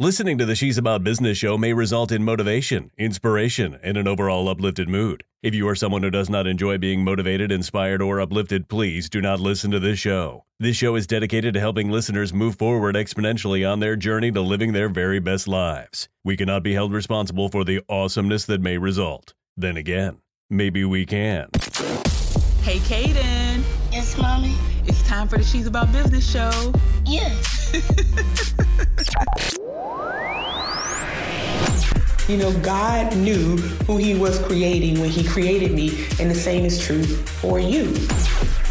Listening to the She's About Business show may result in motivation, inspiration, and an overall uplifted mood. If you are someone who does not enjoy being motivated, inspired, or uplifted, please do not listen to this show. This show is dedicated to helping listeners move forward exponentially on their journey to living their very best lives. We cannot be held responsible for the awesomeness that may result. Then again, maybe we can. Hey, Kaden. Yes, mommy. It's time for the She's About Business show. Yes. You know, God knew who He was creating when He created me, and the same is true for you.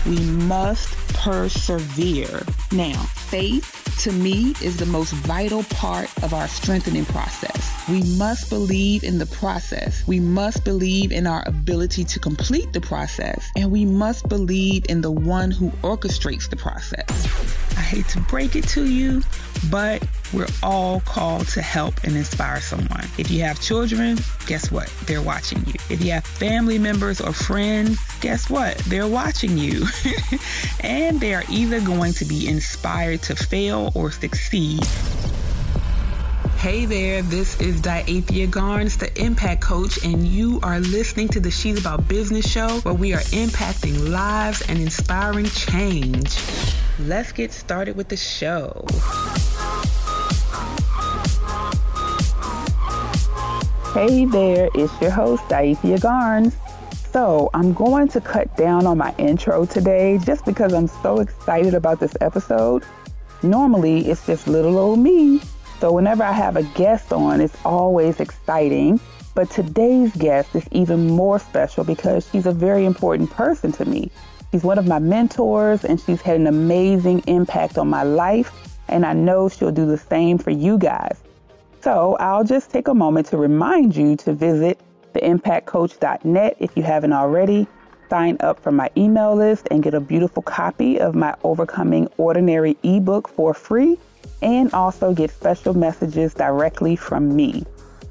We must persevere. Now, faith to me is the most vital part of our strengthening process. We must believe in the process. We must believe in our ability to complete the process. And we must believe in the one who orchestrates the process. I hate to break it to you, but we're all called to help and inspire someone. If you have children, guess what? They're watching you. If you have family members or friends, guess what? They're watching you. and they are either going to be inspired to fail or succeed. Hey there, this is Diathea Garnes, the Impact Coach, and you are listening to the She's About Business show where we are impacting lives and inspiring change. Let's get started with the show. Hey there, it's your host, Diathea Garnes. So, I'm going to cut down on my intro today just because I'm so excited about this episode. Normally, it's just little old me. So, whenever I have a guest on, it's always exciting. But today's guest is even more special because she's a very important person to me. She's one of my mentors and she's had an amazing impact on my life. And I know she'll do the same for you guys. So, I'll just take a moment to remind you to visit theimpactcoach.net if you haven't already. Sign up for my email list and get a beautiful copy of my Overcoming Ordinary ebook for free, and also get special messages directly from me.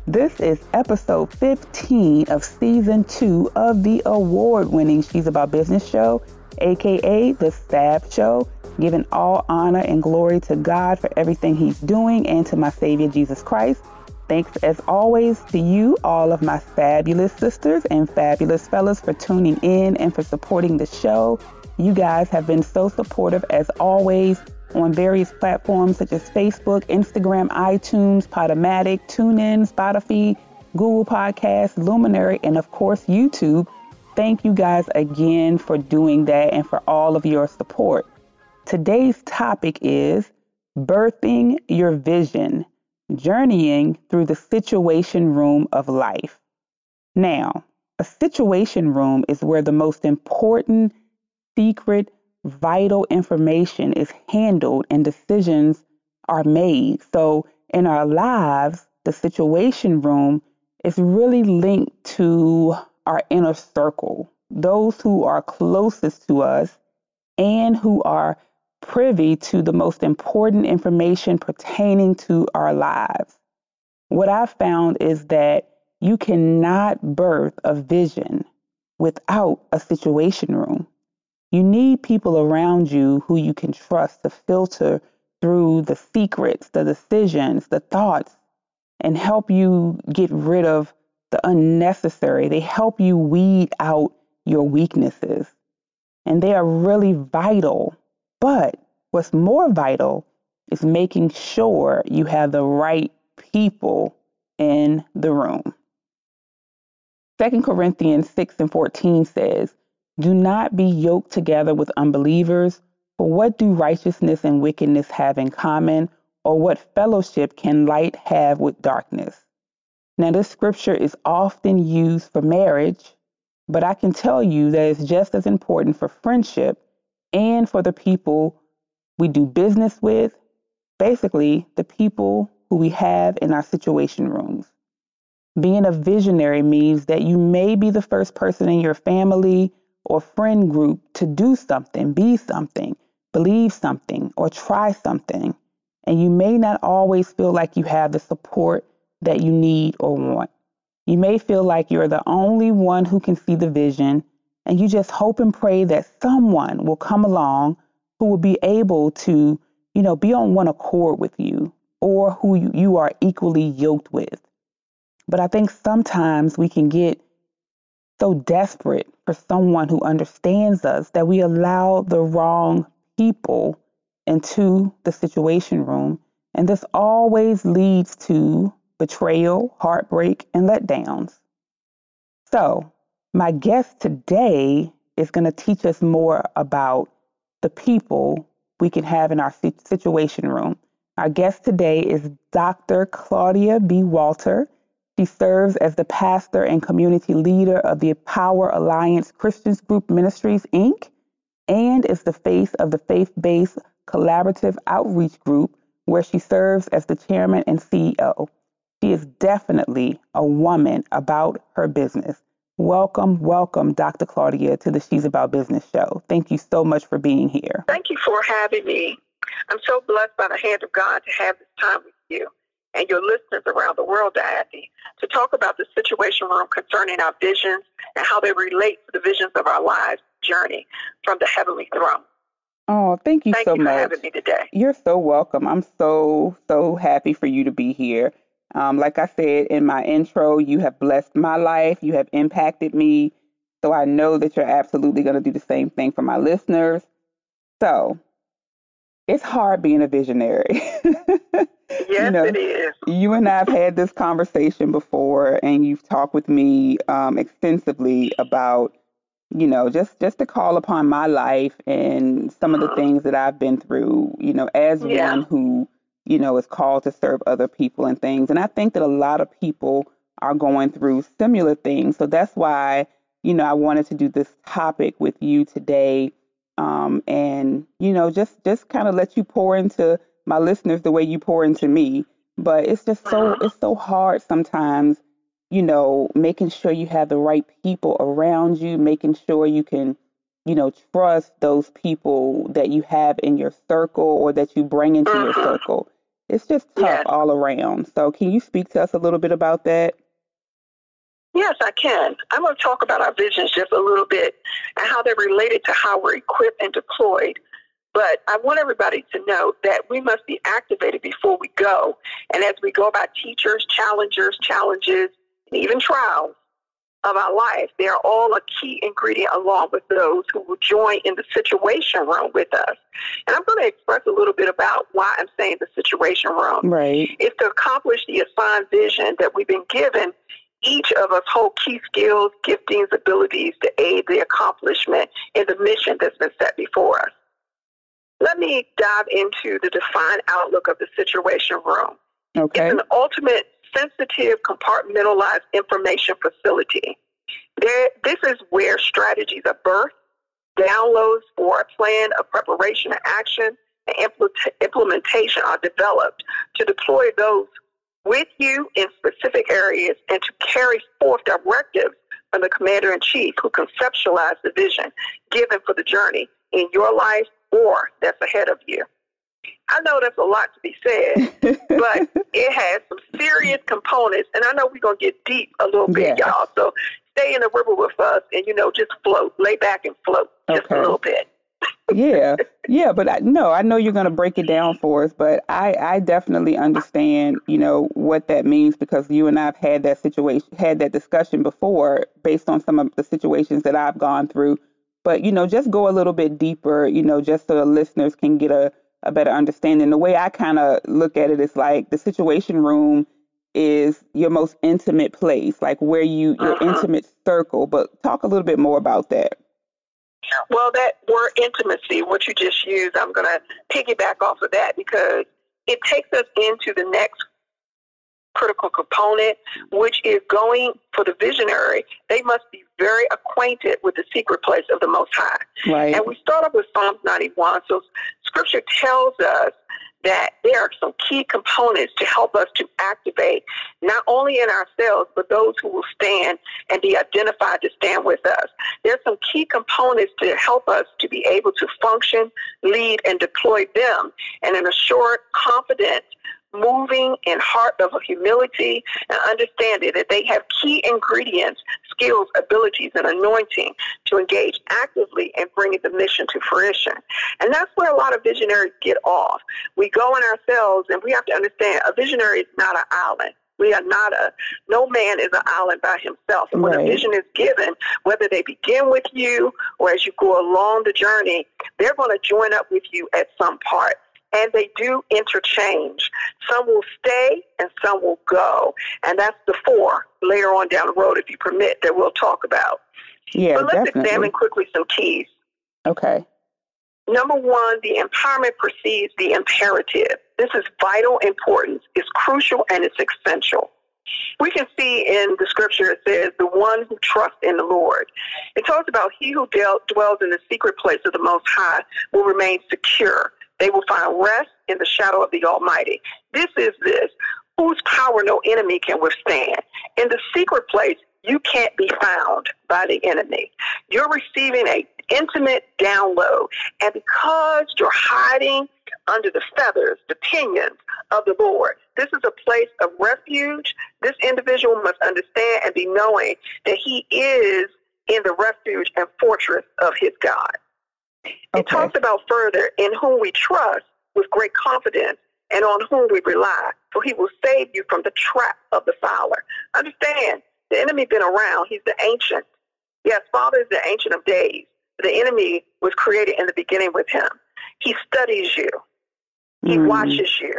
This is episode 15 of season two of the award winning She's About Business show, aka The Stab Show, giving all honor and glory to God for everything He's doing and to my Savior Jesus Christ. Thanks as always to you, all of my fabulous sisters and fabulous fellas, for tuning in and for supporting the show. You guys have been so supportive as always on various platforms such as Facebook, Instagram, iTunes, Podomatic, TuneIn, Spotify, Google Podcasts, Luminary, and of course YouTube. Thank you guys again for doing that and for all of your support. Today's topic is birthing your vision journeying through the situation room of life. Now, a situation room is where the most important, secret, vital information is handled and decisions are made. So, in our lives, the situation room is really linked to our inner circle, those who are closest to us and who are privy to the most important information pertaining to our lives. What I've found is that you cannot birth a vision without a situation room. You need people around you who you can trust to filter through the secrets, the decisions, the thoughts, and help you get rid of the unnecessary. They help you weed out your weaknesses. And they are really vital but what's more vital is making sure you have the right people in the room. 2 Corinthians 6 and 14 says, Do not be yoked together with unbelievers, for what do righteousness and wickedness have in common, or what fellowship can light have with darkness? Now, this scripture is often used for marriage, but I can tell you that it's just as important for friendship and for the people we do business with, basically, the people who we have in our situation rooms. Being a visionary means that you may be the first person in your family or friend group to do something, be something, believe something, or try something. And you may not always feel like you have the support that you need or want. You may feel like you're the only one who can see the vision and you just hope and pray that someone will come along who will be able to, you know, be on one accord with you, or who you, you are equally yoked with. But I think sometimes we can get so desperate for someone who understands us that we allow the wrong people into the situation room. And this always leads to betrayal, heartbreak, and letdowns. So, my guest today is going to teach us more about the people we can have in our situation room. Our guest today is Dr. Claudia B. Walter. She serves as the pastor and community leader of the Power Alliance Christians Group Ministries, Inc., and is the face of the faith based collaborative outreach group, where she serves as the chairman and CEO. She is definitely a woman about her business. Welcome, welcome, Dr. Claudia, to the She's About Business show. Thank you so much for being here. Thank you for having me. I'm so blessed by the hand of God to have this time with you and your listeners around the world, Diathy, to talk about the situation room concerning our visions and how they relate to the visions of our lives journey from the heavenly throne. Oh, thank you thank so you much. for having me today. You're so welcome. I'm so, so happy for you to be here. Um, like I said in my intro, you have blessed my life, you have impacted me. So I know that you're absolutely going to do the same thing for my listeners. So it's hard being a visionary. yes, you know, it is. You and I have had this conversation before, and you've talked with me um, extensively about, you know, just just to call upon my life and some of the things that I've been through. You know, as Yeah. one who, you know, is called to serve other people and things. And I think that a lot of people are going through similar things. So that's why, you know, I wanted to do this topic with you today um, and you know just just kind of let you pour into my listeners the way you pour into me but it's just so it's so hard sometimes you know making sure you have the right people around you making sure you can you know trust those people that you have in your circle or that you bring into your Mhm. circle it's just tough Yes. all around so can you speak to us a little bit about that Yes, I can. I'm going to talk about our visions just a little bit and how they're related to how we're equipped and deployed. But I want everybody to know that we must be activated before we go. And as we go about teachers, challengers, challenges, and even trials of our life, they are all a key ingredient along with those who will join in the situation room with us. And I'm going to express a little bit about why I'm saying the situation room right is to accomplish the assigned vision that we've been given. Each of us hold key skills, giftings, abilities to aid the accomplishment in the mission that's been set before us. Let me dive into the defined outlook of the situation room. okay It's an ultimate sensitive, compartmentalized information facility. There, this is where strategies are birthed, downloads for a plan of preparation and action, and implement- implementation are developed to deploy those with you in specific areas and to carry forth directives from the commander in chief who conceptualized the vision given for the journey in your life or that's ahead of you. I know that's a lot to be said, but it has some serious components, and I know we're gonna get deep a little bit, Yeah. y'all. So stay in the river with us, and you know, just float, lay back and float just Okay. a little bit. yeah, yeah, but I, no, I know you're going to break it down for us, but I, I definitely understand, you know, what that means because you and I've had that situation, had that discussion before based on some of the situations that I've gone through. But, you know, just go a little bit deeper, you know, just so the listeners can get a, a better understanding. The way I kind of look at it is like the situation room is your most intimate place, like where you, your Mhm. intimate circle. But talk a little bit more about that. Well, that word intimacy, what you just used, I'm going to piggyback off of that because it takes us into the next critical component, which is going for the visionary. They must be very acquainted with the secret place of the Most High. Right. And we start off with Psalms 91. So Scripture tells us that there are some key components to help us to activate not only in ourselves, but those who will stand and be identified to stand with us. There are some key components to help us to be able to function, lead, and deploy them and in a assured, confident, moving and heart of humility and understanding that they have key ingredients, skills, abilities, and anointing to engage actively in bringing the mission to fruition. And that's where a lot of visionaries get off. We go in ourselves, and we have to understand a visionary is not an island. We are not a, no man is an island by himself. And when right. a vision is given, whether they begin with you or as you go along the journey, they're going to join up with you at some part and they do interchange. Some will stay and some will go. And that's the four later on down the road, if you permit, that we'll talk about. Yeah, but let's definitely. examine quickly some keys. Okay. Number one, the empowerment precedes the imperative. This is vital importance, it's crucial, and it's essential. We can see in the scripture it says, the one who trusts in the Lord. It talks about he who dwells in the secret place of the Most High will remain secure. They will find rest in the shadow of the Almighty. This is this, whose power no enemy can withstand. In the secret place, you can't be found by the enemy. You're receiving a intimate download. And because you're hiding under the feathers, the pinions of the Lord, this is a place of refuge. This individual must understand and be knowing that he is in the refuge and fortress of his God. Okay. It talks about further in whom we trust with great confidence and on whom we rely, for he will save you from the trap of the fowler. Understand, the enemy been around. He's the ancient. Yes, Father is the ancient of days. The enemy was created in the beginning with him. He studies you. He mm. watches you.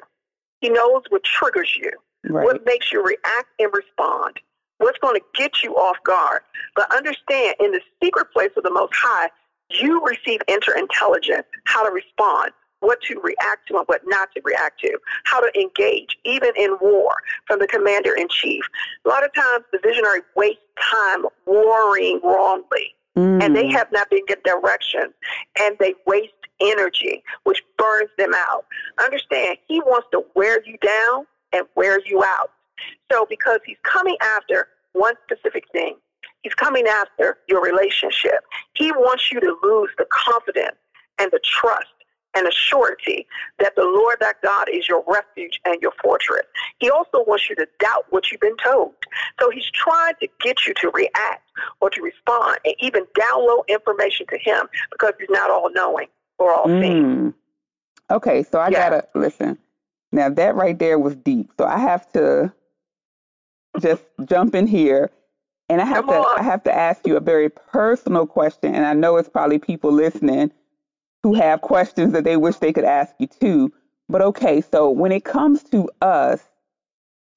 He knows what triggers you, right. what makes you react and respond, what's going to get you off guard. But understand, in the secret place of the Most High, you receive interintelligence, how to respond, what to react to and what not to react to, how to engage, even in war, from the commander in chief. A lot of times the visionary wastes time warring wrongly. Mm. And they have not been given direction and they waste energy, which burns them out. Understand, he wants to wear you down and wear you out. So because he's coming after one specific thing, he's coming after your relationship. He wants you to lose the confidence and the trust and a surety that the Lord that God is your refuge and your fortress. He also wants you to doubt what you've been told. So he's trying to get you to react or to respond and even download information to him because he's not all knowing or all seeing. Mm. Okay, so I yeah. gotta listen. Now that right there was deep. So I have to just jump in here and I have Come to on. I have to ask you a very personal question and I know it's probably people listening who have questions that they wish they could ask you too. But okay, so when it comes to us,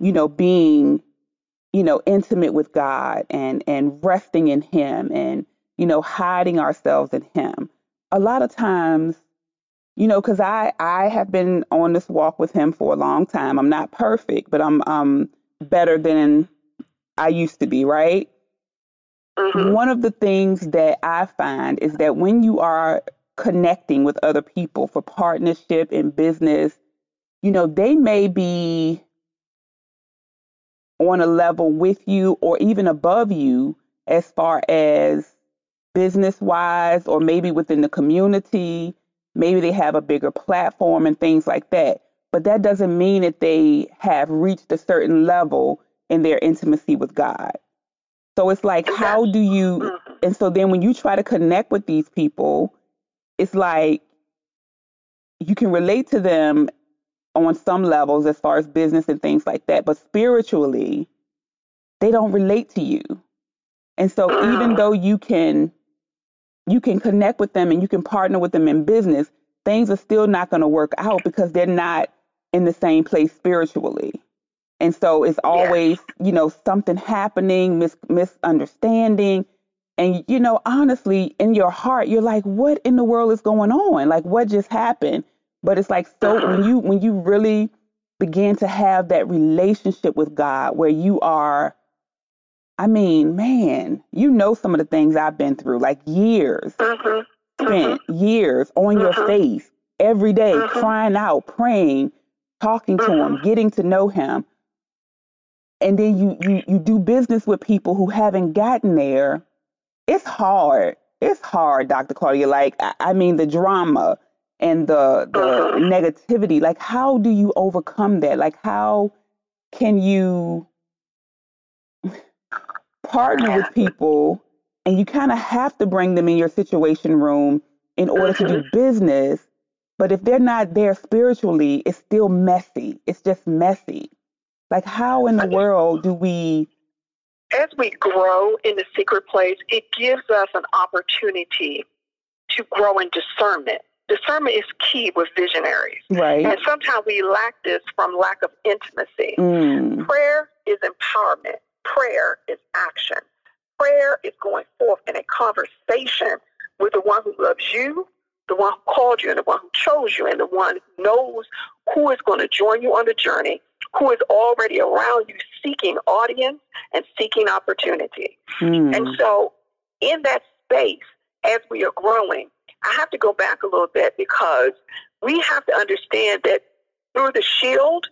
you know, being, you know, intimate with God and and resting in him and, you know, hiding ourselves in him. A lot of times, you know, cuz I I have been on this walk with him for a long time. I'm not perfect, but I'm um better than I used to be, right? Mm-hmm. One of the things that I find is that when you are connecting with other people for partnership in business, you know, they may be on a level with you or even above you as far as business wise or maybe within the community. Maybe they have a bigger platform and things like that. But that doesn't mean that they have reached a certain level in their intimacy with God. So it's like, how do you, mm-hmm. and so then when you try to connect with these people, it's like you can relate to them on some levels as far as business and things like that, but spiritually, they don't relate to you. And so even mm-hmm. though you can you can connect with them and you can partner with them in business, things are still not going to work out because they're not in the same place spiritually. And so it's always, yeah. you know, something happening, mis- misunderstanding, and, you know, honestly, in your heart, you're like, what in the world is going on? Like, what just happened? But it's like, so when you, when you really begin to have that relationship with God where you are, I mean, man, you know, some of the things I've been through, like years, mm-hmm. spent mm-hmm. years on your mm-hmm. face every day, mm-hmm. crying out, praying, talking to him, getting to know him. And then you, you, you do business with people who haven't gotten there it's hard. It's hard, Dr. Claudia. Like, I, mean, the drama and the the uh-huh. negativity. Like, how do you overcome that? Like, how can you partner with people and you kind of have to bring them in your situation room in order to do business. But if they're not there spiritually, it's still messy. It's just messy. Like, how in the world do we? As we grow in the secret place, it gives us an opportunity to grow in discernment. Discernment is key with visionaries. Right. And sometimes we lack this from lack of intimacy. Mm. Prayer is empowerment, prayer is action. Prayer is going forth in a conversation with the one who loves you, the one who called you, and the one who chose you, and the one who knows who is going to join you on the journey, who is already around you seeking audience and seeking opportunity. Mm. And so, in that space, as we are growing, I have to go back a little bit because we have to understand that through the shield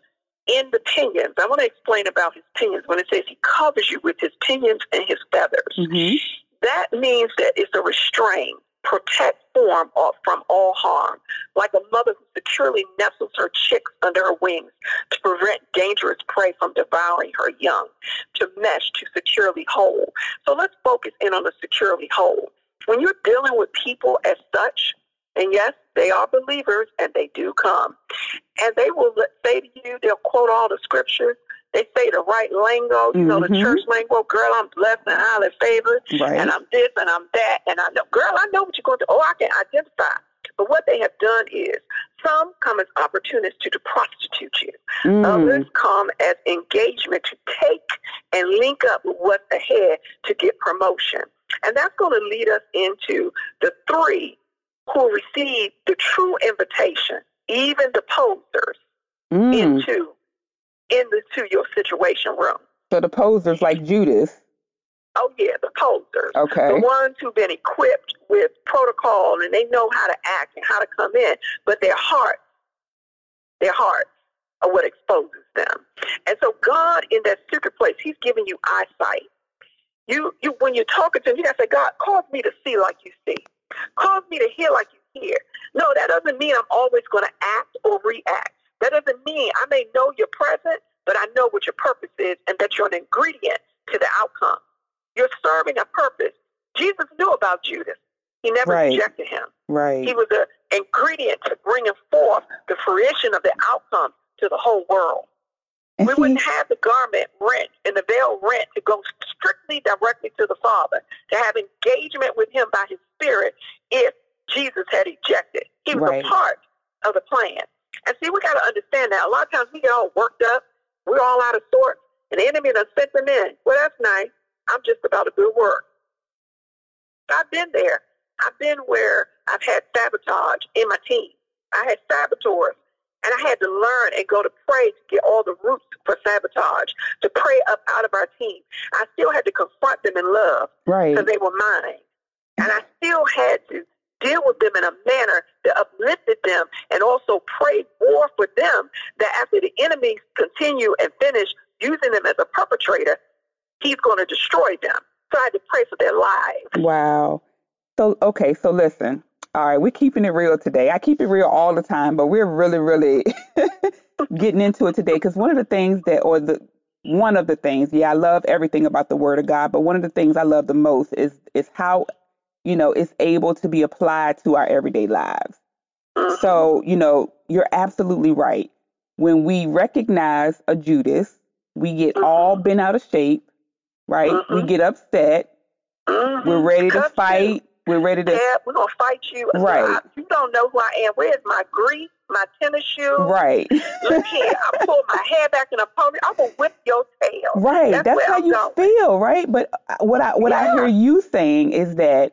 in the pinions, I want to explain about his pinions when it says he covers you with his pinions and his feathers. Mhm. That means that it's a restraint, protect form from all harm, like a mother who securely nestles her chicks under her wings to prevent dangerous prey from devouring her young, to mesh, to securely hold. So let's focus in on the securely hold. When you're dealing with people as such, and yes, they are believers and they do come, and they will say to you, they'll quote all the scriptures. They say the right lingo, you know, the Mhm. church lingo. Girl, I'm blessed and highly favored Right. and I'm this and I'm that, and I know, girl, I know what you're going to. Oh, I can identify. But what they have done is some come as opportunists to prostitute you. Mm. Others come as engagement to take and link up with what's ahead to get promotion. And that's going to lead us into the three who receive the true invitation, even the posers, Mm. into into to your situation room. So the posers like Judas. Oh yeah, the posers. Okay. The ones who've been equipped with protocol and they know how to act and how to come in, but their hearts, their hearts are what exposes them. And so God in that secret place, He's giving you eyesight. You you when you're talking to him, you gotta say, God, cause me to see like you see. Cause me to hear like you hear. No, that doesn't mean I'm always gonna act or react. That doesn't mean I may know you're present, but I know what your purpose is and that you're an ingredient to the outcome. You're serving a purpose. Jesus knew about Judas. He never Right. rejected him. Right. He was an ingredient to bringing forth the fruition of the outcome to the whole world. And we see, wouldn't have the garment rent and the veil rent to go strictly directly to the Father, to have engagement with Him by His Spirit if Jesus had ejected. He was Right. a part of the plan. And see, we got to understand that. A lot of times we get all worked up, we're all out of sorts, and the enemy done sent them in. Well, that's nice. I'm just about to do work. I've been there. I've been where I've had sabotage in my team. I had saboteurs, and I had to learn and go to pray to get all the roots for sabotage, to pray up out of our team. I still had to confront them in love right. because they were mine. And I still had to deal with them in a manner that uplifted them and also prayed war for them that after the enemy continue and finish using them as a perpetrator, he's going to destroy them. So I had to pray for their lives. Wow. So okay, so listen. All right, we're keeping it real today. I keep it real all the time, but we're really, really getting into it today because one of the things that, or the one of the things, yeah, I love everything about the Word of God, but one of the things I love the most is is how, you know, it's able to be applied to our everyday lives. So, you know, you're absolutely right. When we recognize a Judas, we get all bent out of shape, right? We Mhm. get upset. We're ready to Cuss you. fight. We're ready to Yeah, we're gonna fight you. Right. I- you don't know who I am. Where's my grief? my tennis shoes? right, Look here, I pull my hair back in a pony. I'm gonna whip your tail. right. That's That's, how I'm you going. feel, right? But uh, what I what I hear you saying is that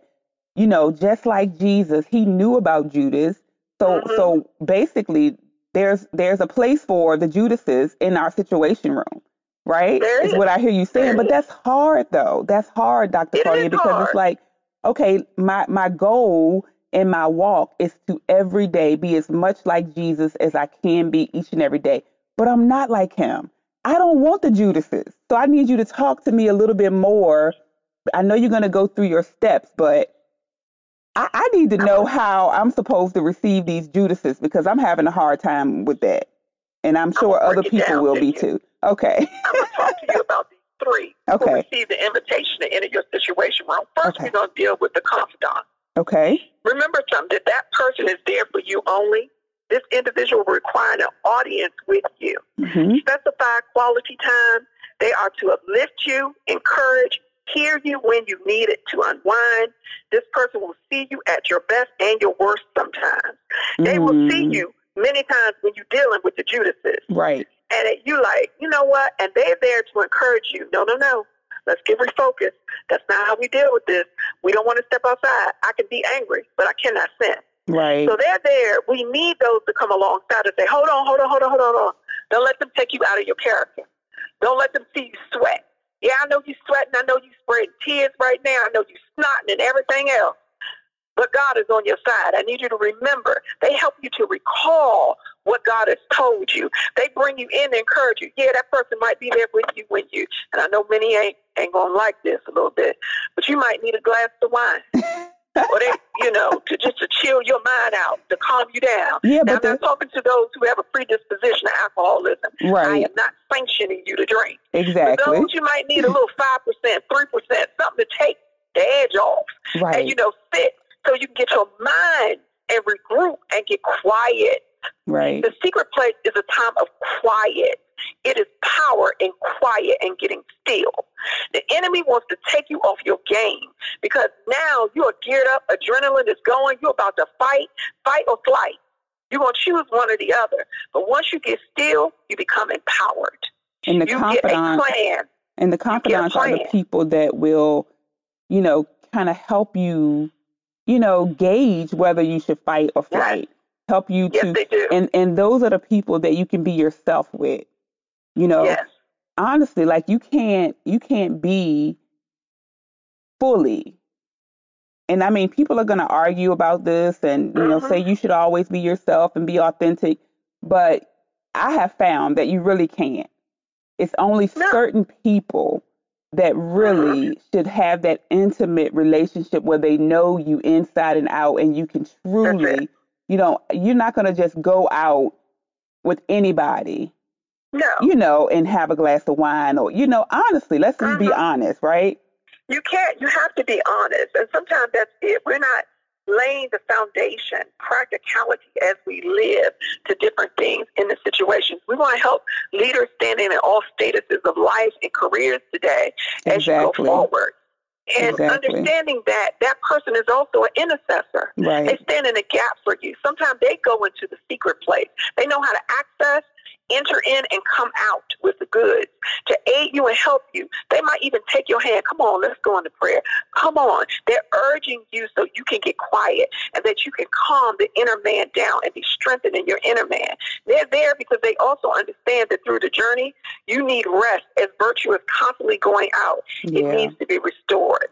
you know, just like Jesus, he knew about Judas. So Mhm. so basically, there's there's a place for the Judases in our situation room, right? There is what I hear you saying. But that's hard though. That's hard, Dr. It Claudia, because hard. it's like, okay, my my goal in my walk is to every day be as much like Jesus as I can be each and every day. But I'm not like him. I don't want the Judases. So I need you to talk to me a little bit more. I know you're going to go through your steps, but I, I need to know how I'm supposed to receive these Judases because I'm having a hard time with that. And I'm sure other people will to be you. too. Okay. I'm gonna talk to you about these three Okay. receive the invitation to enter your situation room. First, Okay. we're going to deal with the confidant. Okay. Remember something that that person is there for you only. This individual will require an audience with you. hmm Specify quality time. They are to uplift you, encourage, hear you when you need it to unwind. This person will see you at your best and your worst sometimes. They will see Mm. you many times when you're dealing with the Judases. Right. And it, you like, you know what? And they're there to encourage you. No, no, no. Let's get refocused. That's not how we deal with this. We don't want to step outside. I can be angry, but I cannot sin. Right. So they're there. We need those to come alongside and say, hold on, hold on, hold on, hold on, hold on. Don't let them take you out of your character. Don't let them see you sweat. Yeah, I know you're sweating. I know you're spreading tears right now. I know you're snotting and everything else. But God is on your side. I need you to remember. They help you to recall what God has told you. They bring you in and encourage you. Yeah, that person might be there with you when you, and I know many ain't, ain't to like this a little bit, but you might need a glass of wine. or they, you know, to just to chill your mind out, to calm you down. Yeah, now, but I'm not talking to those who have a predisposition to alcoholism. Right. I am not sanctioning you to drink. Exactly. For those you might need a little five percent, three percent, something to take the edge off, Right. and you know, sit so you can get your mind and regroup and get quiet. Right. The secret place is a time of quiet. It is power in quiet and getting still. The enemy wants to take you off your game because now you are geared up, adrenaline is going, you're about to fight, fight or flight. You're going to choose one or the other. But once you get still, you become empowered. And the you get a plan. and the confidants are the people that will, you know, kind of help you, you know, gauge whether you should fight or Yes. flight. Help you Yes, to they do. and and those are the people that you can be yourself with. You know, yes. honestly, like you can't you can't be fully. And I mean, people are going to argue about this and you know Mhm. say you should always be yourself and be authentic, but I have found that you really can't. It's only No. certain people that really should have that intimate relationship where they know you inside and out and you can truly, you know, you're not going to just go out with anybody No. you know, and have a glass of wine or, you know, honestly, let's just be Mhm. honest, right? You can't. You have to be honest, and sometimes that's it. We're not laying the foundation, practicality as we live to different things in the situations. We want to help leaders standing in at all statuses of life and careers today as you go forward. And Exactly. understanding that that person is also an intercessor. Right. They stand in a gap for you. Sometimes they go into the secret place. They know how to access, enter in, and come out with the goods to aid you and help you. They might even take your hand. Come on, let's go into prayer. Come on. They're urging you so you can get quiet and that you can calm the inner man down and be strengthened in your inner man. They're there because they also understand that through the journey, you need rest as virtue is constantly going out. It needs to be restored.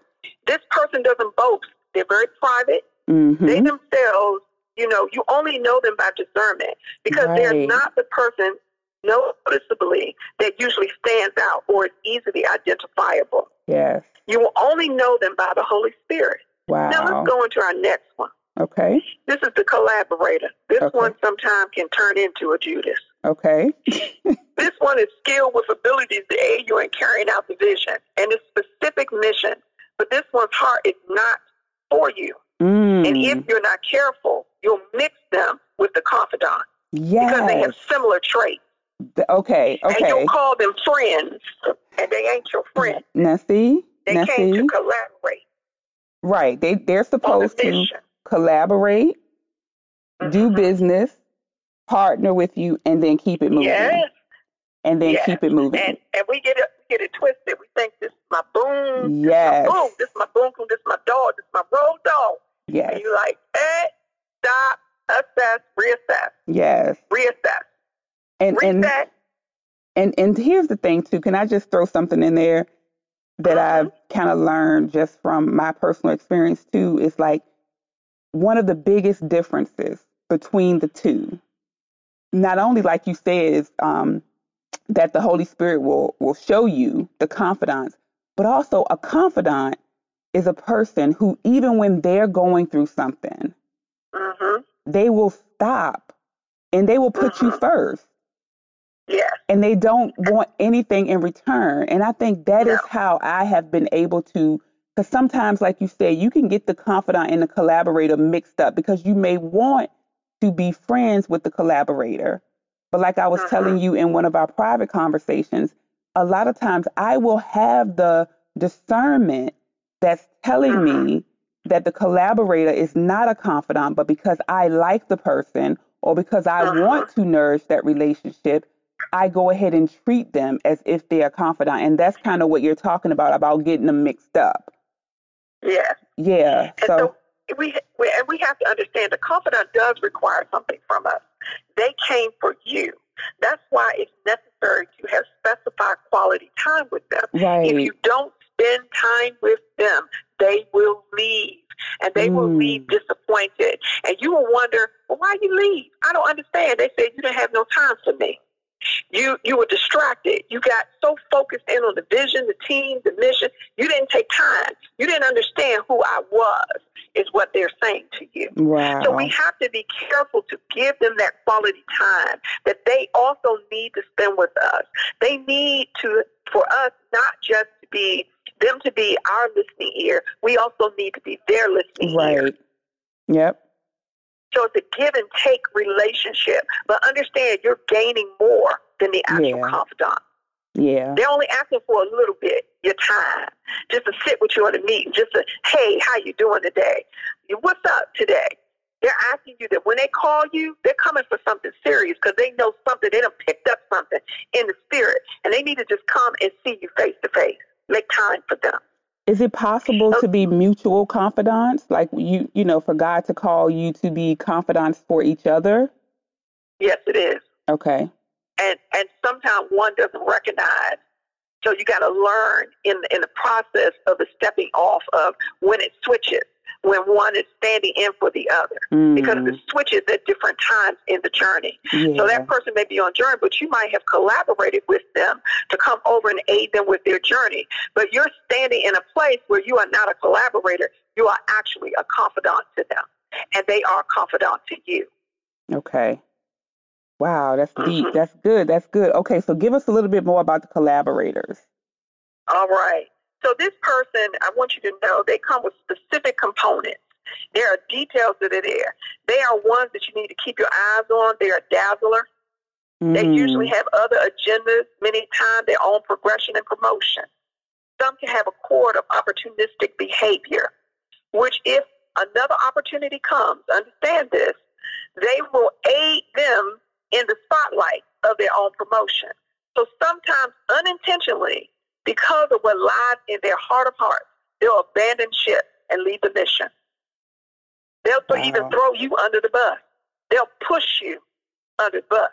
This person doesn't boast. They're very private. They Mm-hmm. themselves, you know, you only know them by discernment because they're not the person noticeably that usually stands out or is easily identifiable. Yes. You will only know them by the Holy Spirit. Wow. Now let's go into our next one. Okay. This is the collaborator. This Okay. one sometimes can turn into a Judas. Okay. This one is skilled with abilities to aid you in carrying out the vision and its specific mission. But this one's heart is not for you. Mm. And if you're not careful, you'll mix them with the confidant Yes. because they have similar traits. Th- Okay. And you'll call them friends, and they ain't your friend. Now see. They Now came to collaborate Right. They they're supposed to collaborate, do Mhm. business, partner with you, and then keep it moving. Yes, And then yes. keep it moving. and and we get it get it twisted. We think this is my boom, yes. my boom, this is my boom, boom, this is my dog, this is my road dog. Yes. And you like, eh, stop, assess, reassess, Yes. reassess, And and reset. And and here's the thing too. Can I just throw something in there that Mhm. I've kind of learned just from my personal experience too? Is like one of the biggest differences between the two. Not only, like you said, is um, that the Holy Spirit will will show you the confidants, but also a confidant is a person who, even when they're going through something, hmm they will stop and they will put you Mhm. first. Yes. And they don't want anything in return. And I think that No. is how I have been able to, because sometimes, like you said, you can get the confidant and the collaborator mixed up because you may want to be friends with the collaborator. But like I was telling you in one of our private conversations, a lot of times I will have the discernment that's telling me that the collaborator is not a confidant, but because I like the person or because I Mhm. want to nourish that relationship, I go ahead and treat them as if they're confidant. And that's kind of what you're talking about, about getting them mixed up. Yes. Yeah. And So, so, we, we and we have to understand the confidant does require something from us. They came for you. That's why it's necessary to have specified quality time with them. Right. If you don't spend time with them, they will leave. And they will Mm. leave disappointed. And you will wonder, well, why you leave? I don't understand. They said you didn't have no time for me. You you were distracted. You got so focused in on the vision, the team, the mission. You didn't take time. You didn't understand who I was, is what they're saying to you. Wow. So we have to be careful to give them that quality time that they also need to spend with us. They need to, for us, not just to be them to be our listening ear. We also need to be their listening ear. right. Yep. So it's a give and take relationship. But understand, you're gaining more than the actual Yeah. confidant. Yeah. They're only asking for a little bit, your time, just to sit with you at a meeting, just to, hey, how you doing today? What's up today? They're asking you that when they call you, they're coming for something serious because they know something. They done picked up something in the spirit, and they need to just come and see you face to face. Make time for them. Is it possible to be mutual confidants? Like you, you know, for God to call you to be confidants for each other? Yes, it is. Okay. and and sometimes one doesn't recognize. So you got to learn in in the process of the stepping off of when it switches, when one is standing in for the other, because Mm, it switches at different times in the journey. yeah. So that person may be on journey, but you might have collaborated with them to come over and aid them with their journey. But you're standing in a place where you are not a collaborator; you are actually a confidant to them, and they are a confidant to you. Okay. Wow, that's deep. Mhm. That's good. That's good. Okay, so give us a little bit more about the collaborators. All right. So this person, I want you to know they come with specific components. There are details that are there. They are ones that you need to keep your eyes on. They are dazzler. They Mm, usually have other agendas, many times their own progression and promotion. Some can have a cord of opportunistic behavior, which if another opportunity comes, understand this, they will aid them in the spotlight of their own promotion. So sometimes unintentionally, because of what lies in their heart of hearts, they'll abandon ship and leave the mission. They'll th- even throw you under the bus. They'll push you under the bus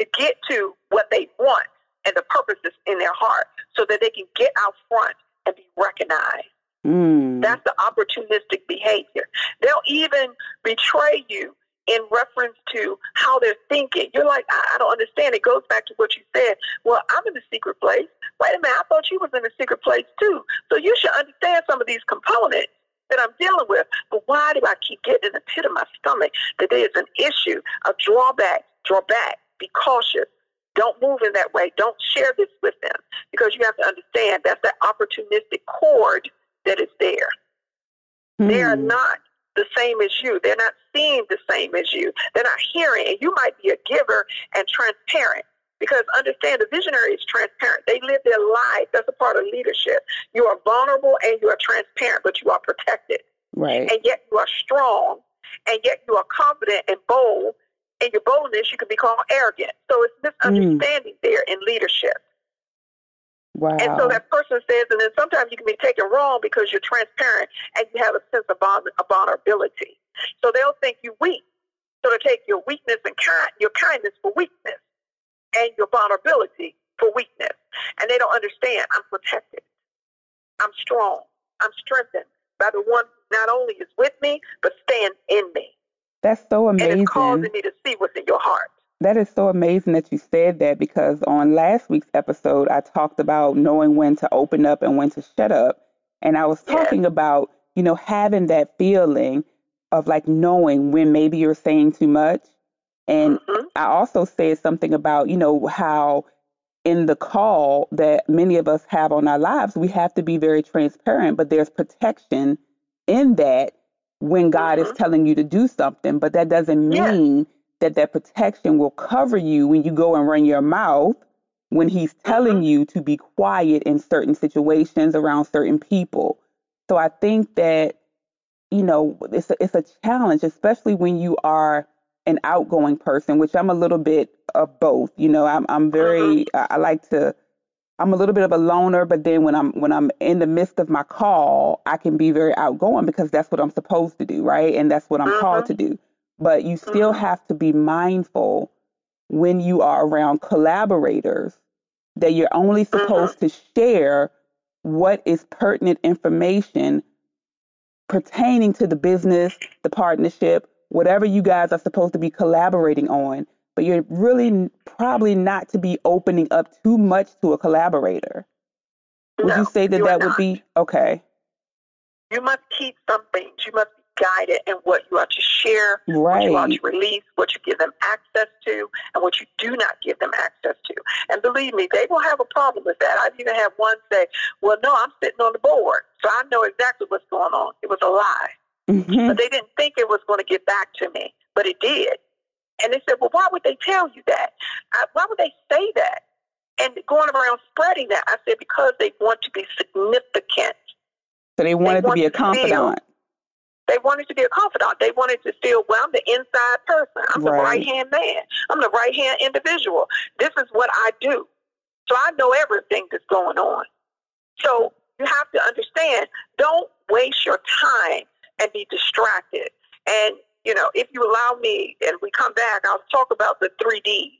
to get to what they want and the purposes in their heart so that they can get out front and be recognized. mm, That's the opportunistic behavior. They'll even betray you in reference to how they're thinking. You're like, I, I don't understand. It goes back to what you said. Well, I'm in the secret place. Wait a minute, I thought you was in the secret place too. So you should understand some of these components that I'm dealing with. But why do I keep getting in the pit of my stomach that there's an issue, a drawback, draw back, be cautious. Don't move in that way. Don't share this with them because you have to understand that's that opportunistic cord that is there. They are mm, not the same as you. They're not seeing the same as you. They're not hearing. And you might be a giver and transparent. Because understand, the visionary is transparent. They live their life. That's a part of leadership. You are vulnerable and you are transparent, but you are protected. right. And yet you are strong. And yet you are confident and bold. And your boldness, you can be called arrogant. So it's mm. misunderstanding there in leadership. Wow. And so that person says, and then sometimes you can be taken wrong because you're transparent and you have a sense of vul- of vulnerability. So they'll think you're weak. So they take your weakness and kind, your kindness for weakness and your vulnerability for weakness. And they don't understand I'm protected. I'm strong. I'm strengthened by the one who not only is with me, but stands in me. That's so amazing. And it's causing me to see what's in your heart. That is so amazing that you said that because on last week's episode, I talked about knowing when to open up and when to shut up. And I was talking about, you know, having that feeling of like knowing when maybe you're saying too much And mm-hmm. I also said something about, you know, how in the call that many of us have on our lives, we have to be very transparent, but there's protection in that when God mm-hmm. is telling you to do something, but that doesn't mean that that protection will cover you when you go and run your mouth when he's telling mm-hmm. you to be quiet in certain situations around certain people. So I think that you know it's a, it's a challenge, especially when you are an outgoing person, which I'm a little bit of both. You know, I'm I'm very mm-hmm. I, like to I'm a little bit of a loner, but then when I'm when I'm in the midst of my call, I can be very outgoing because that's what I'm supposed to do, right? And that's what I'm mm-hmm. called to do. But you still mm-hmm. have to be mindful when you are around collaborators that you're only mm-hmm. supposed mm-hmm. to share what is pertinent information pertaining to the business, the partnership, whatever you guys are supposed to be collaborating on. But you're really probably not to be opening up too much to a collaborator. Would no, you say that that would be okay? You must keep some things. You must guided in what you are to share, right. what you are to release, what you give them access to, and what you do not give them access to. And believe me, they will have a problem with that. I've even had one say, Well, no, I'm sitting on the board, so I know exactly what's going on. It was a lie. Mm-hmm. But they didn't think it was going to get back to me, but it did. And they said, Well, why would they tell you that? I, why would they say that? And going around spreading that, I said, Because they want to be significant. So they wanted they want to be a confidant. They wanted to be a confidant. They wanted to feel, well, I'm the inside person. I'm right. the right hand man. I'm the right hand individual. This is what I do. So I know everything that's going on. So you have to understand, don't waste your time and be distracted. And, you know, if you allow me and we come back, I'll talk about the three Ds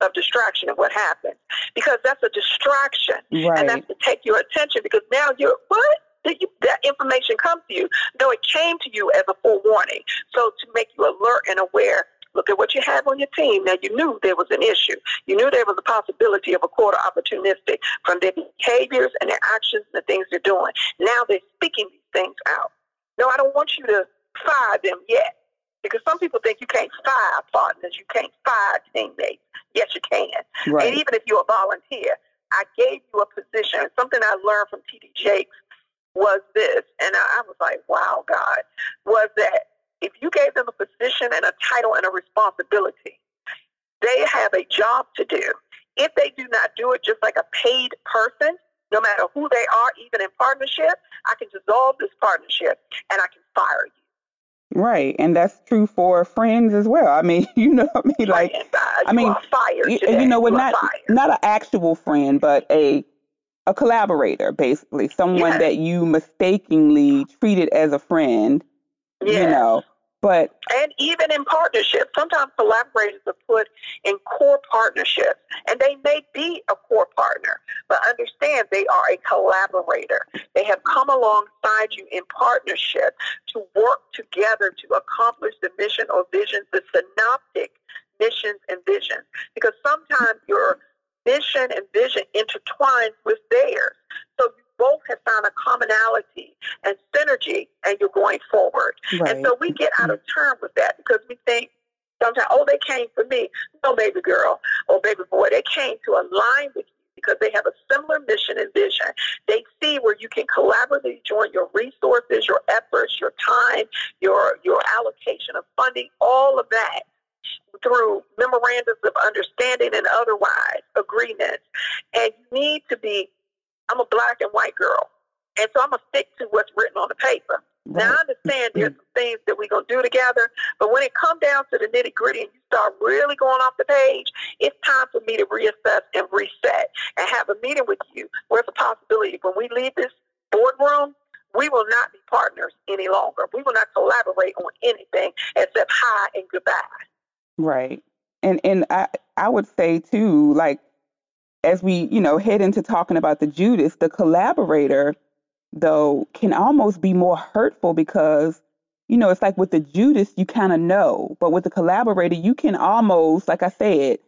of distraction and what happens. Because that's a distraction. Right. And that's to take your attention because now you're, what? That, you, that information comes to you. No, it came to you as a forewarning. So to make you alert and aware, look at what you have on your team. Now you knew there was an issue. You knew there was a possibility of a quarter opportunistic from their behaviors and their actions and the things they're doing. Now they're speaking these things out. No, I don't want you to fire them yet. Because some people think you can't fire partners, you can't fire teammates. Yes, you can. Right. And even if you're a volunteer, I gave you a position. Something I learned from T.D. Jakes was this, and I was like, wow, God, was that if you gave them a position and a title and a responsibility, they have a job to do. If they do not do it just like a paid person, no matter who they are, even in partnership, I can dissolve this partnership and I can fire you. Right, and that's true for friends as well. I mean, you know, I mean, like, I mean, fire you, you, know, what? Not not an actual friend, but a a collaborator, basically, someone yes. that you mistakenly treated as a friend. Yes. You know, but and even in partnerships, sometimes collaborators are put in core partnerships, and they may be a core partner, but understand they are a collaborator. They have come alongside you in partnership to work together to accomplish the mission or vision, the synoptic missions and visions. Because sometimes your mission and vision intertwined with theirs. So you both have found a commonality and synergy and you're going forward. Right. And so we get out of mm-hmm. turn with that because we think sometimes, oh, they came for me. No, baby girl or baby boy, they came to align with you because they have a similar mission and vision. They see where you can collaboratively join your resources, your efforts, your time, your your allocation of funding, all of that through memorandums of understanding and otherwise agreements. And you need to be, I'm a black and white girl. And so I'm going to stick to what's written on the paper. Right. Now, I understand there's mm-hmm. some things that we're going to do together, but when it comes down to the nitty gritty and you start really going off the page, it's time for me to reassess and reset and have a meeting with you where it's a possibility when we leave this boardroom, we will not be partners any longer. We will not collaborate on anything except hi and goodbye. Right. And and I I would say too, like as we, you know, head into talking about the Judas, the collaborator though can almost be more hurtful because you know, it's like with the Judas you kind of know, but with the collaborator you can almost, like I said,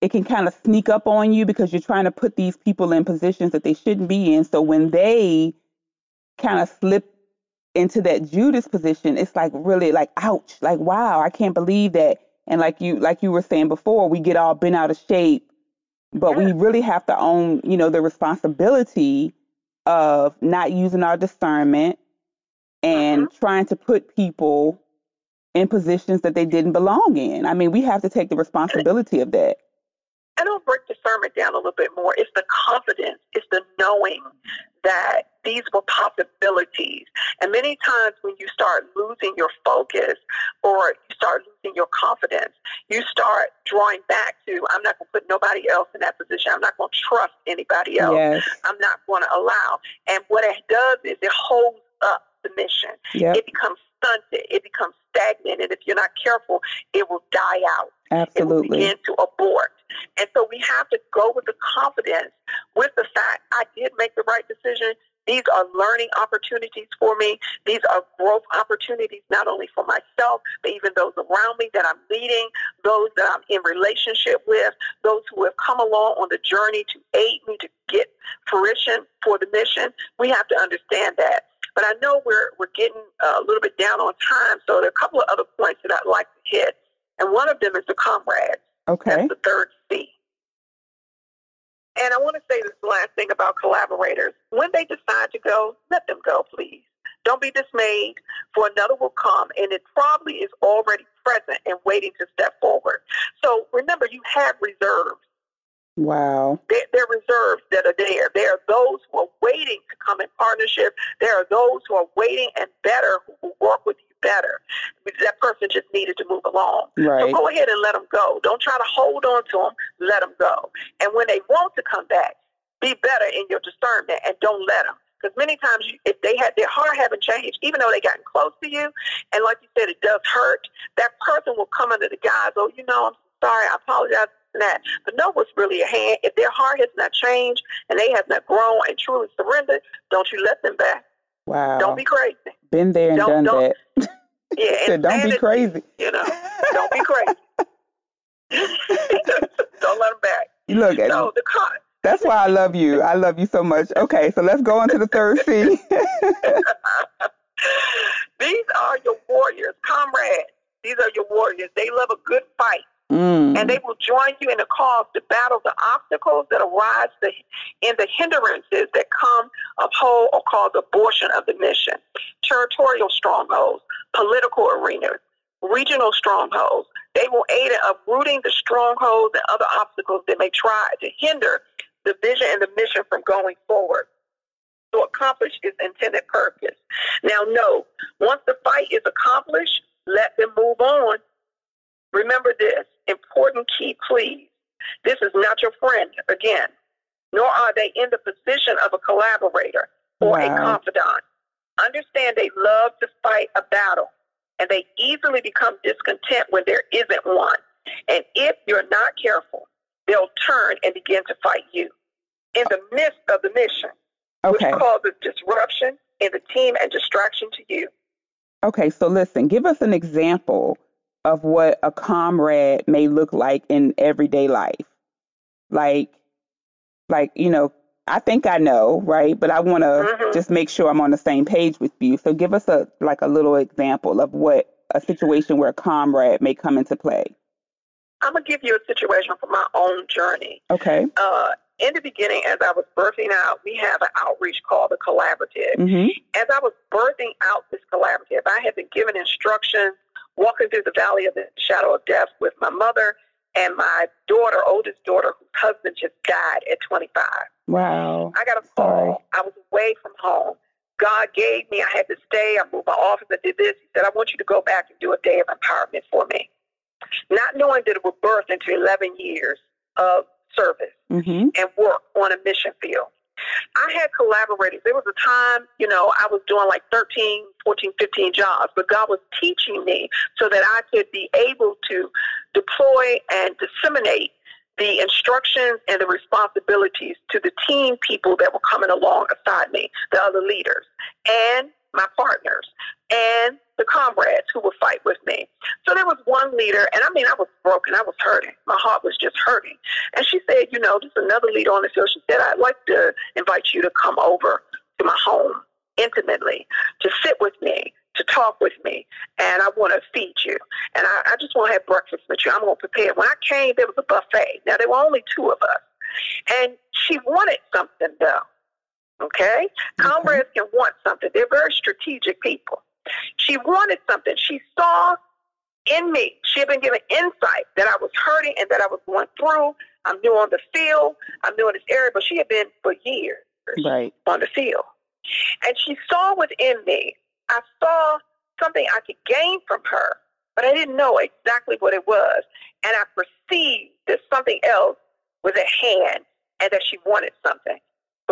it can kind of sneak up on you because you're trying to put these people in positions that they shouldn't be in. So when they kind of slip into that Judas position, it's like really like ouch, like wow, I can't believe that And like you like you were saying before, we get all bent out of shape, but we really have to own, you know, the responsibility of not using our discernment and Mhm. trying to put people in positions that they didn't belong in. I mean, we have to take the responsibility of that. And I'll break discernment down a little bit more. It's the confidence, it's the knowing that these were possibilities. And many times when you start losing your focus or you start losing your confidence, you start drawing back to, I'm not going to put nobody else in that position. I'm not going to trust anybody else. Yes. I'm not going to allow. And what it does is it holds up the mission. Yep. It becomes stunted. It becomes stagnant. And if you're not careful, it will die out it will Absolutely. begin to abort. And so we have to go with the confidence with the fact I did make the right decision. These are learning opportunities for me. These are growth opportunities, not only for myself, but even those around me that I'm leading, those that I'm in relationship with, those who have come along on the journey to aid me to get fruition for the mission. We have to understand that. But I know we're, we're getting a little bit down on time, so there are a couple of other points that I'd like to hit. And one of them is the comrades. Okay. That's the third C. And I want to say this last thing about collaborators. When they decide to go, let them go, please. Don't be dismayed, for another will come, and it probably is already present and waiting to step forward. So remember, you have reserves. Wow. There, there are reserves that are there. There are those who are waiting to come in partnership. There are those who are waiting and better who will work with you better. That person just needed to move along. Right. So go ahead and let them go. Don't try to hold on to them. Let them go. And when they want to come back, be better in your discernment and don't let them. Because many times, you, if they had their heart haven't changed, even though they gotten close to you, and like you said, it does hurt. That person will come under the guise, oh, you know, I'm sorry, I apologize for that. But know what's really a hand. If their heart has not changed and they have not grown and truly surrendered, don't you let them back. Wow. Don't be crazy. Been there and don't- done don't- that. Yeah, Said, don't be crazy. You know, don't be crazy. don't let them back. You Look at So the con. That's why I love you. I love you so much. Okay, so let's go on to the third C. These are your warriors, comrades. These are your warriors. They love a good fight, Mm. and they will join you in the cause to battle the obstacles that arise the, the hindrances that come uphold or cause abortion of the mission. Territorial strongholds, political arenas, regional strongholds. They will aid in uprooting the strongholds and other obstacles that may try to hinder the vision and the mission from going forward to accomplish its intended purpose. Now, no, once the fight is accomplished, let them move on. Remember this important key, please. This is not your friend, again, nor are they in the position of a collaborator or a confidant. Understand they love to fight a battle, and they easily become discontent when there isn't one. And if you're not careful, they'll turn and begin to fight you in the midst of the mission Okay. which causes disruption in the team and distraction to you. Okay, so listen, give us an example of what a comrade may look like in everyday life. Like like, you know, I think I know, right? But I want to Mhm. just make sure I'm on the same page with you. So give us a like a little example of what a situation where a comrade may come into play. I'm to give you a situation from my own journey. Okay. Uh, in the beginning, as I was birthing out, we have an outreach called the Collaborative. Mhm. As I was birthing out this collaborative, I had been given instructions walking through the valley of the shadow of death with my mother and my daughter, oldest daughter, whose husband just died at 25. Wow. I got a call. I was away from home. God gave me, I had to stay. I moved my office. I did this. He said, I want you to go back and do a day of empowerment for me. Not knowing that it would birth into 11 years of service Mhm. and work on a mission field. I had collaborated. There was a time, you know, I was doing like 13, 14, 15 jobs, but God was teaching me so that I could be able to deploy and disseminate the instructions and the responsibilities to the team people that were coming along beside me, the other leaders, and my partners, and the comrades who would fight with me. So there was one leader, and I mean, I was broken. I was hurting. My heart was just hurting. And she said, you know, there's another leader on the field. She said, I'd like to invite you to come over to my home intimately, to sit with me, to talk with me and I want to feed you. And I, I just want to have breakfast with you. I'm going to prepare. When I came, there was a buffet. Now, there were only two of us. And she wanted something, though. Okay? Mm-hmm. Comrades can want something. They're very strategic people. She wanted something. She saw in me. She had been given insight that I was hurting and that I was going through. I'm new on the field. I'm new in this area, but she had been for years right. on the field. And she saw within me, I saw something I could gain from her, but I didn't know exactly what it was. And I perceived that something else was at hand and that she wanted something.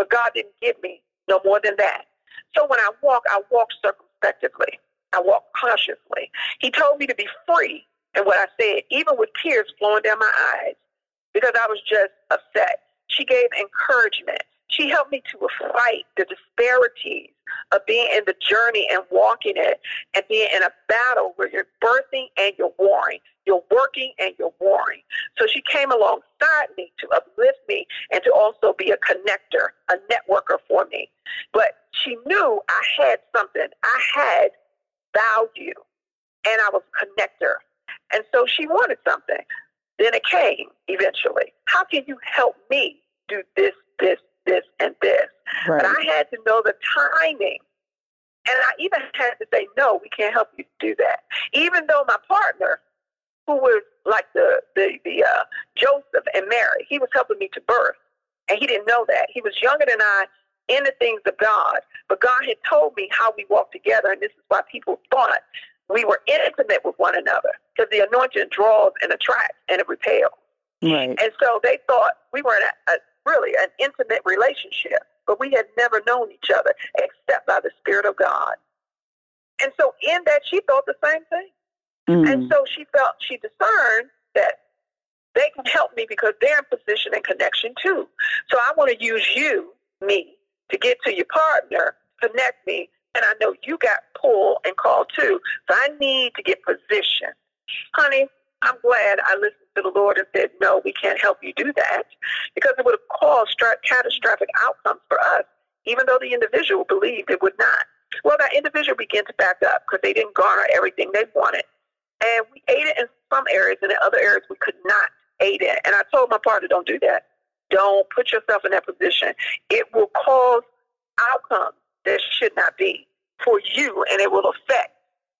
But God didn't give me no more than that. So when I walk, I walk circumspectively. I walk cautiously. He told me to be free in what I said, even with tears flowing down my eyes, because I was just upset. She gave encouragement. She helped me to fight the disparities of being in the journey and walking it and being in a battle where you're birthing and you're warring. You're working and you're warring. So she came alongside me to uplift me and to also be a connector, a networker for me. But she knew I had something. I had value and I was a connector. And so she wanted something. Then it came eventually. How can you help me do this, this, this, and this? Right. But I had to know the timing. And I even had to say, no, we can't help you do that. Even though my partner, who was like the, the, the uh, Joseph and Mary, he was helping me to birth. And he didn't know that. He was younger than I in the things of God. But God had told me how we walk together, and this is why people thought we were intimate with one another because the anointing draws and attracts and it repels. Right. And so they thought we were in a, a, really an intimate relationship, but we had never known each other except by the Spirit of God. And so in that, she thought the same thing. Mm. And so she felt, she discerned that they can help me because they're in position and connection too. So I want to use you, me, to get to your partner, connect me, and I know you got pulled and called too. So I need to get positioned. Honey, I'm glad I listened to the Lord and said, no, we can't help you do that because it would have caused catastrophic outcomes for us, even though the individual believed it would not. Well, that individual began to back up because they didn't garner everything they wanted. And we aided in some areas, and in other areas we could not aid in. And I told my partner, don't do that. Don't put yourself in that position. It will cause outcomes that should not be for you, and it will affect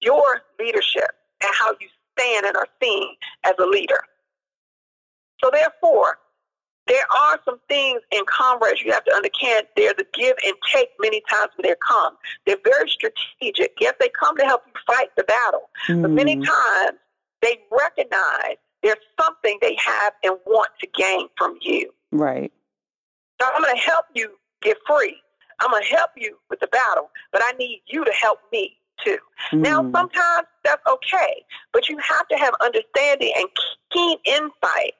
your leadership and how you stand and are seen as a leader. So, therefore, there are some things in comrades you have to understand. There's a give and take many times when they come. They're very strategic. Yes, they come to help you fight the battle, mm. but many mm. times they recognize there's something they have and want to gain from you. Right. So I'm going to help you get free. I'm going to help you with the battle, but I need you to help me too. Mm. Now, sometimes that's okay, but you have to have understanding and keen insight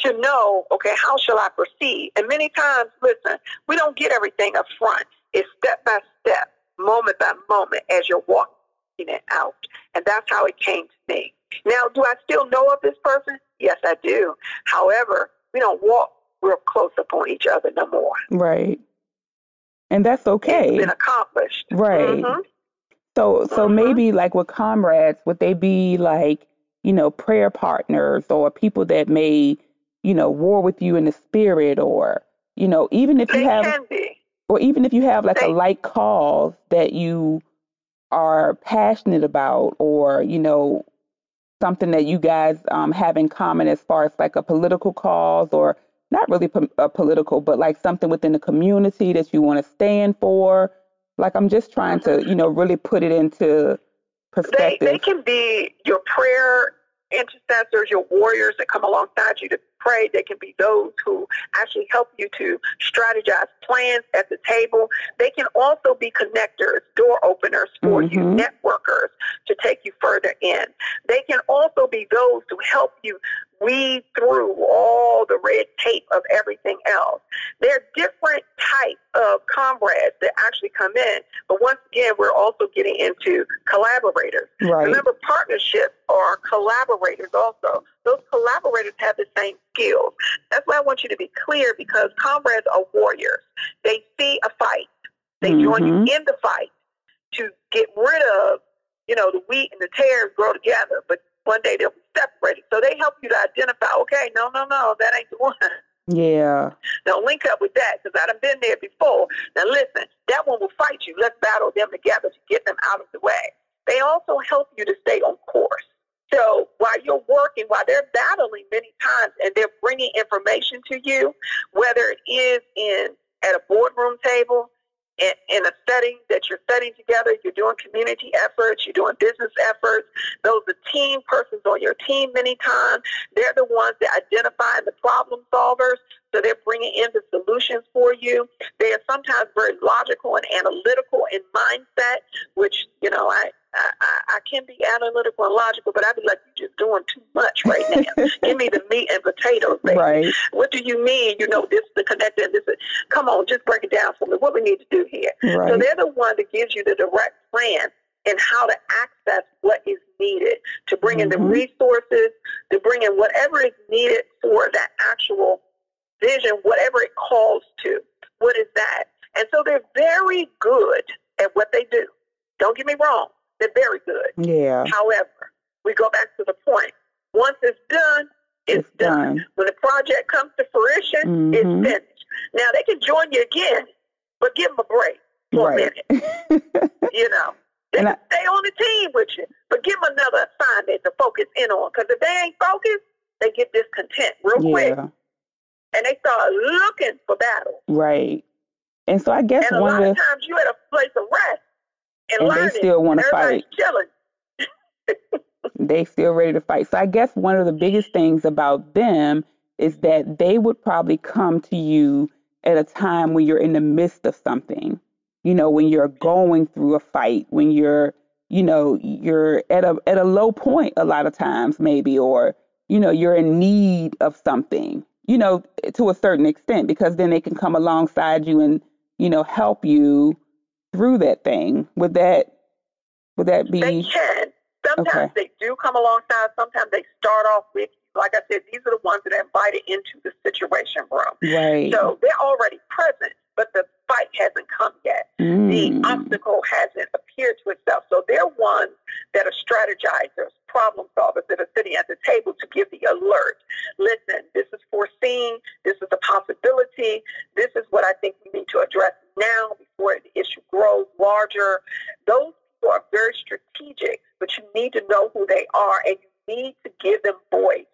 to know, okay, how shall I proceed? And many times, listen, we don't get everything up front. It's step by step, moment by moment as you're walking it out. And that's how it came to me. Now, do I still know of this person? Yes, I do. However, we don't walk real close upon each other no more. Right. And that's okay. It's been accomplished. Right. Mm-hmm. So so mm-hmm. maybe like with comrades, would they be like, you know, prayer partners or people that may, you know, war with you in the spirit or, you know, even if they you have or even if you have like they, a like cause that you are passionate about or, you know, something that you guys um, have in common as far as like a political cause or not really po- political, but like something within the community that you want to stand for. Like I'm just trying to, you know, really put it into perspective. They, they can be your prayer intercessors, your warriors that come alongside you to pray. They can be those who actually help you to strategize plans at the table. They can also be connectors, door openers for mm-hmm. you, networkers to take you further in. They can also be those who help you weed through all the red tape of everything else. There are different types of comrades that actually come in, but once again, we're also getting into collaborators. Right. Remember, partnerships are collaborators also. Those collaborators have the same skills. That's why I want you to be clear because comrades are warriors. They see a fight. They mm-hmm. join you mm-hmm. in the fight to get rid of you know, the wheat and the tares grow together, but one day they'll be separated. So they help you to identify, okay, no, no, no, that ain't the one. Yeah. Now link up with that because I've been there before. Now listen, that one will fight you. Let's battle them together to get them out of the way. They also help you to stay on course. So while you're working, while they're battling many times and they're bringing information to you, whether it is in at a boardroom table, in, in a setting that you're studying together, you're doing community efforts, you're doing business efforts. Those are team persons on your team many times. They're the ones that identify the problem solvers. So they're bringing in the solutions for you. They are sometimes very logical and analytical in mindset, which, you know, I, I, I can be analytical and logical, but I'd be like, you're just doing too much right now. Give me the meat and potatoes, baby. Right. What do you mean? You know, this is the connector and this is, come on, just break it down for me. What we need to do here. Right. So they're the one that gives you the direct plan and how to access what is needed to bring in the Mhm. resources, to bring in whatever is needed for that actual vision, whatever it calls to. What is that? And so they're very good at what they do. Don't get me wrong. They're very good. Yeah. However, we go back to the point. Once it's done, it's, It's done. When the project comes to fruition, Mhm. it's finished. Now they can join you again, but give them a break for a minute. You know, they And can stay on the team with you, but give them another assignment to focus in on. Because if they ain't focused, they get discontent real quick, yeah. And they start looking for battle. Right. And so I guess And a one lot of of times you at a place of rest and, And they still wanna fight. chilling. they still ready to fight. So I guess one of the biggest things about them is that they would probably come to you at a time when you're in the midst of something. You know, when you're going through a fight, when you're, you know, you're at a at a low point a lot of times maybe or you know, you're in need of something. You know, to a certain extent because then they can come alongside you and, you know, help you through that thing. Would that would that be They can. Sometimes Okay. they do come alongside. Sometimes they start off with, like I said, these are the ones that are invited into the situation room. right? So they're already present, but the fight hasn't come yet. Mm. The obstacle hasn't appeared to itself. So they're ones that are strategizers, problem solvers that are sitting at the table to give the alert. Listen, this is. This is a possibility. This is what I think we need to address now before the issue grows larger. Those people are very strategic, but you need to know who they are and you need to give them voice.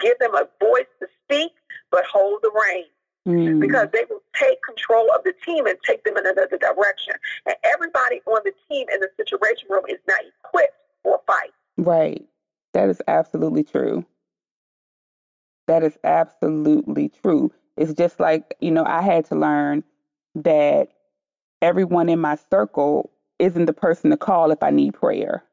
Give them a voice to speak, but hold the reins Mm. because they will take control of the team and take them in another direction. And everybody on the team in the situation room is not equipped for a fight. Right. That is absolutely true. That is absolutely just like, you know, I had to learn that everyone in my circle isn't the person to call if I need prayer,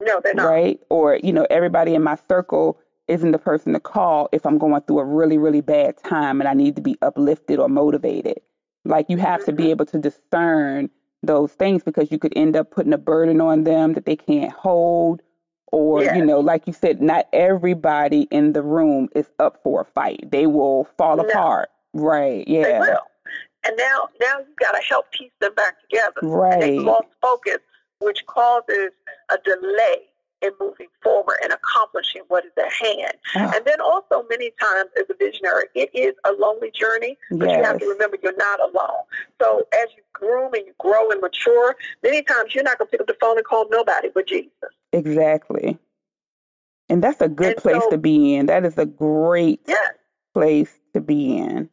No, they're not. right? Or, you know, everybody in my circle isn't the person to call if I'm going through a really, really bad time and I need to be uplifted or motivated. Like you have to be mm-hmm. able to discern those things because you could end up putting a burden on them that they can't hold. Or, Yes. you know, like you said, not everybody in the room is up for a fight. They will fall No. apart. Right. They Yeah. will. And now, now you got to help piece them back together. Right. they lost focus, which causes a delay in moving forward and accomplishing what is at hand. Ah, And then also, many times as a visionary, it is a lonely journey, but you have to remember you're not alone. So as you groom and you grow and mature, many times you're not going to pick up the phone and call nobody but Jesus. Exactly. And that's a good And place so- to be in. That is a great Yes. place to be in.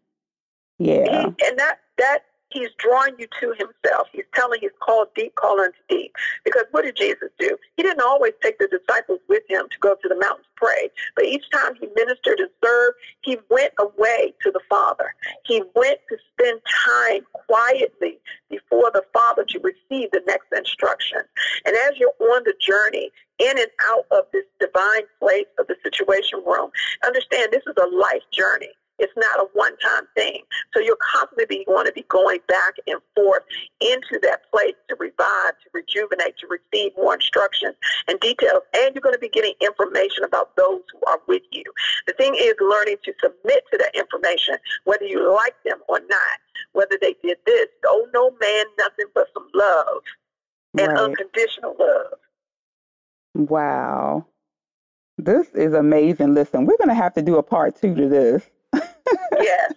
Yeah. He, and that that he's drawing you to himself. He's telling he's called deep, call unto deep. Because what did Jesus do? He didn't always take the disciples with him to go to the mountain to pray. But each time he ministered and served, he went away to the Father. He went to spend time quietly before the Father to receive the next instruction. And as you're on the journey in and out of this divine place of the situation room, understand this is a life journey. It's not a one-time thing. So you'll constantly be going to be going back and forth into that place to revive, to rejuvenate, to receive more instructions and details. And you're going to be getting information about those who are with you. The thing is learning to submit to that information, whether you like them or not, whether they did this. Oh, no man, nothing but some love and Right. unconditional love. Wow. This is amazing. Listen, we're going to have to do a part two to this. Yes.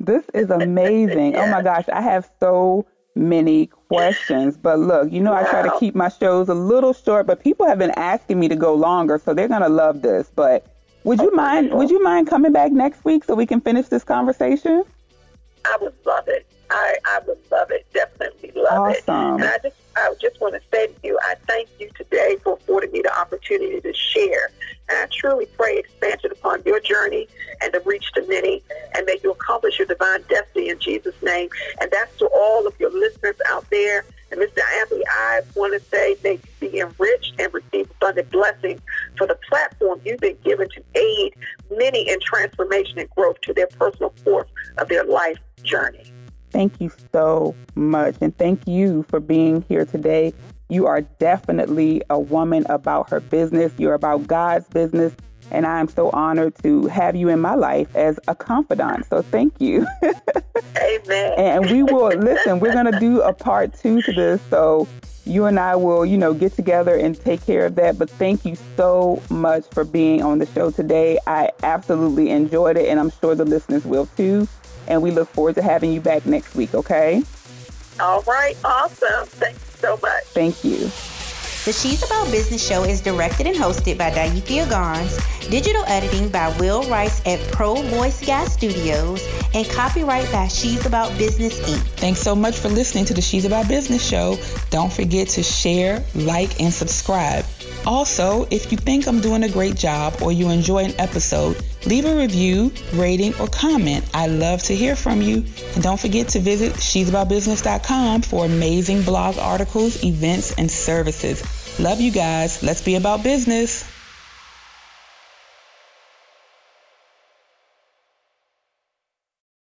this is amazing. Yes. Oh my gosh, I have so many questions. But look, you know, wow. I try to keep my shows a little short, but people have been asking me to go longer, so they're going to love this. But would you oh, mind would you mind coming back next week so we can finish this conversation? I would love it. I, I would love it. Definitely love awesome. it. And I just I just want to say to you, I thank you today for affording me the opportunity to share. I truly pray expansion upon your journey and to reach to many and may you accomplish your divine destiny in Jesus' name. And that's to all of your listeners out there. And Mr. Abbey, I want to say may you be enriched and receive abundant blessings for the platform you've been given to aid many in transformation and growth to their personal course of their life journey. Thank you so much. And thank you for being here today. You are definitely a woman about her business. You're about God's business. And I am so honored to have you in my life as a confidant. So thank you. Amen. and we will, listen, we're going to do a part two to this. So you and I will, you know, get together and take care of that. But thank you so much for being on the show today. I absolutely enjoyed it, and I'm sure the listeners will too and we look forward to having you back next week, okay? All right, awesome. Thank you so much. Thank you. The She's About Business show is directed and hosted by Daithia Garns, digital editing by Will Rice at Pro Voice Guy Studios, and copyright by She's About Business Inc. Thanks so much for listening to the She's About Business show. Don't forget to share, like, and subscribe. Also, if you think I'm doing a great job or you enjoy an episode, leave a review, rating, or comment. I love to hear from you. And don't forget to visit she'saboutbusiness.com for amazing blog articles, events, and services. Love you guys. Let's be about business.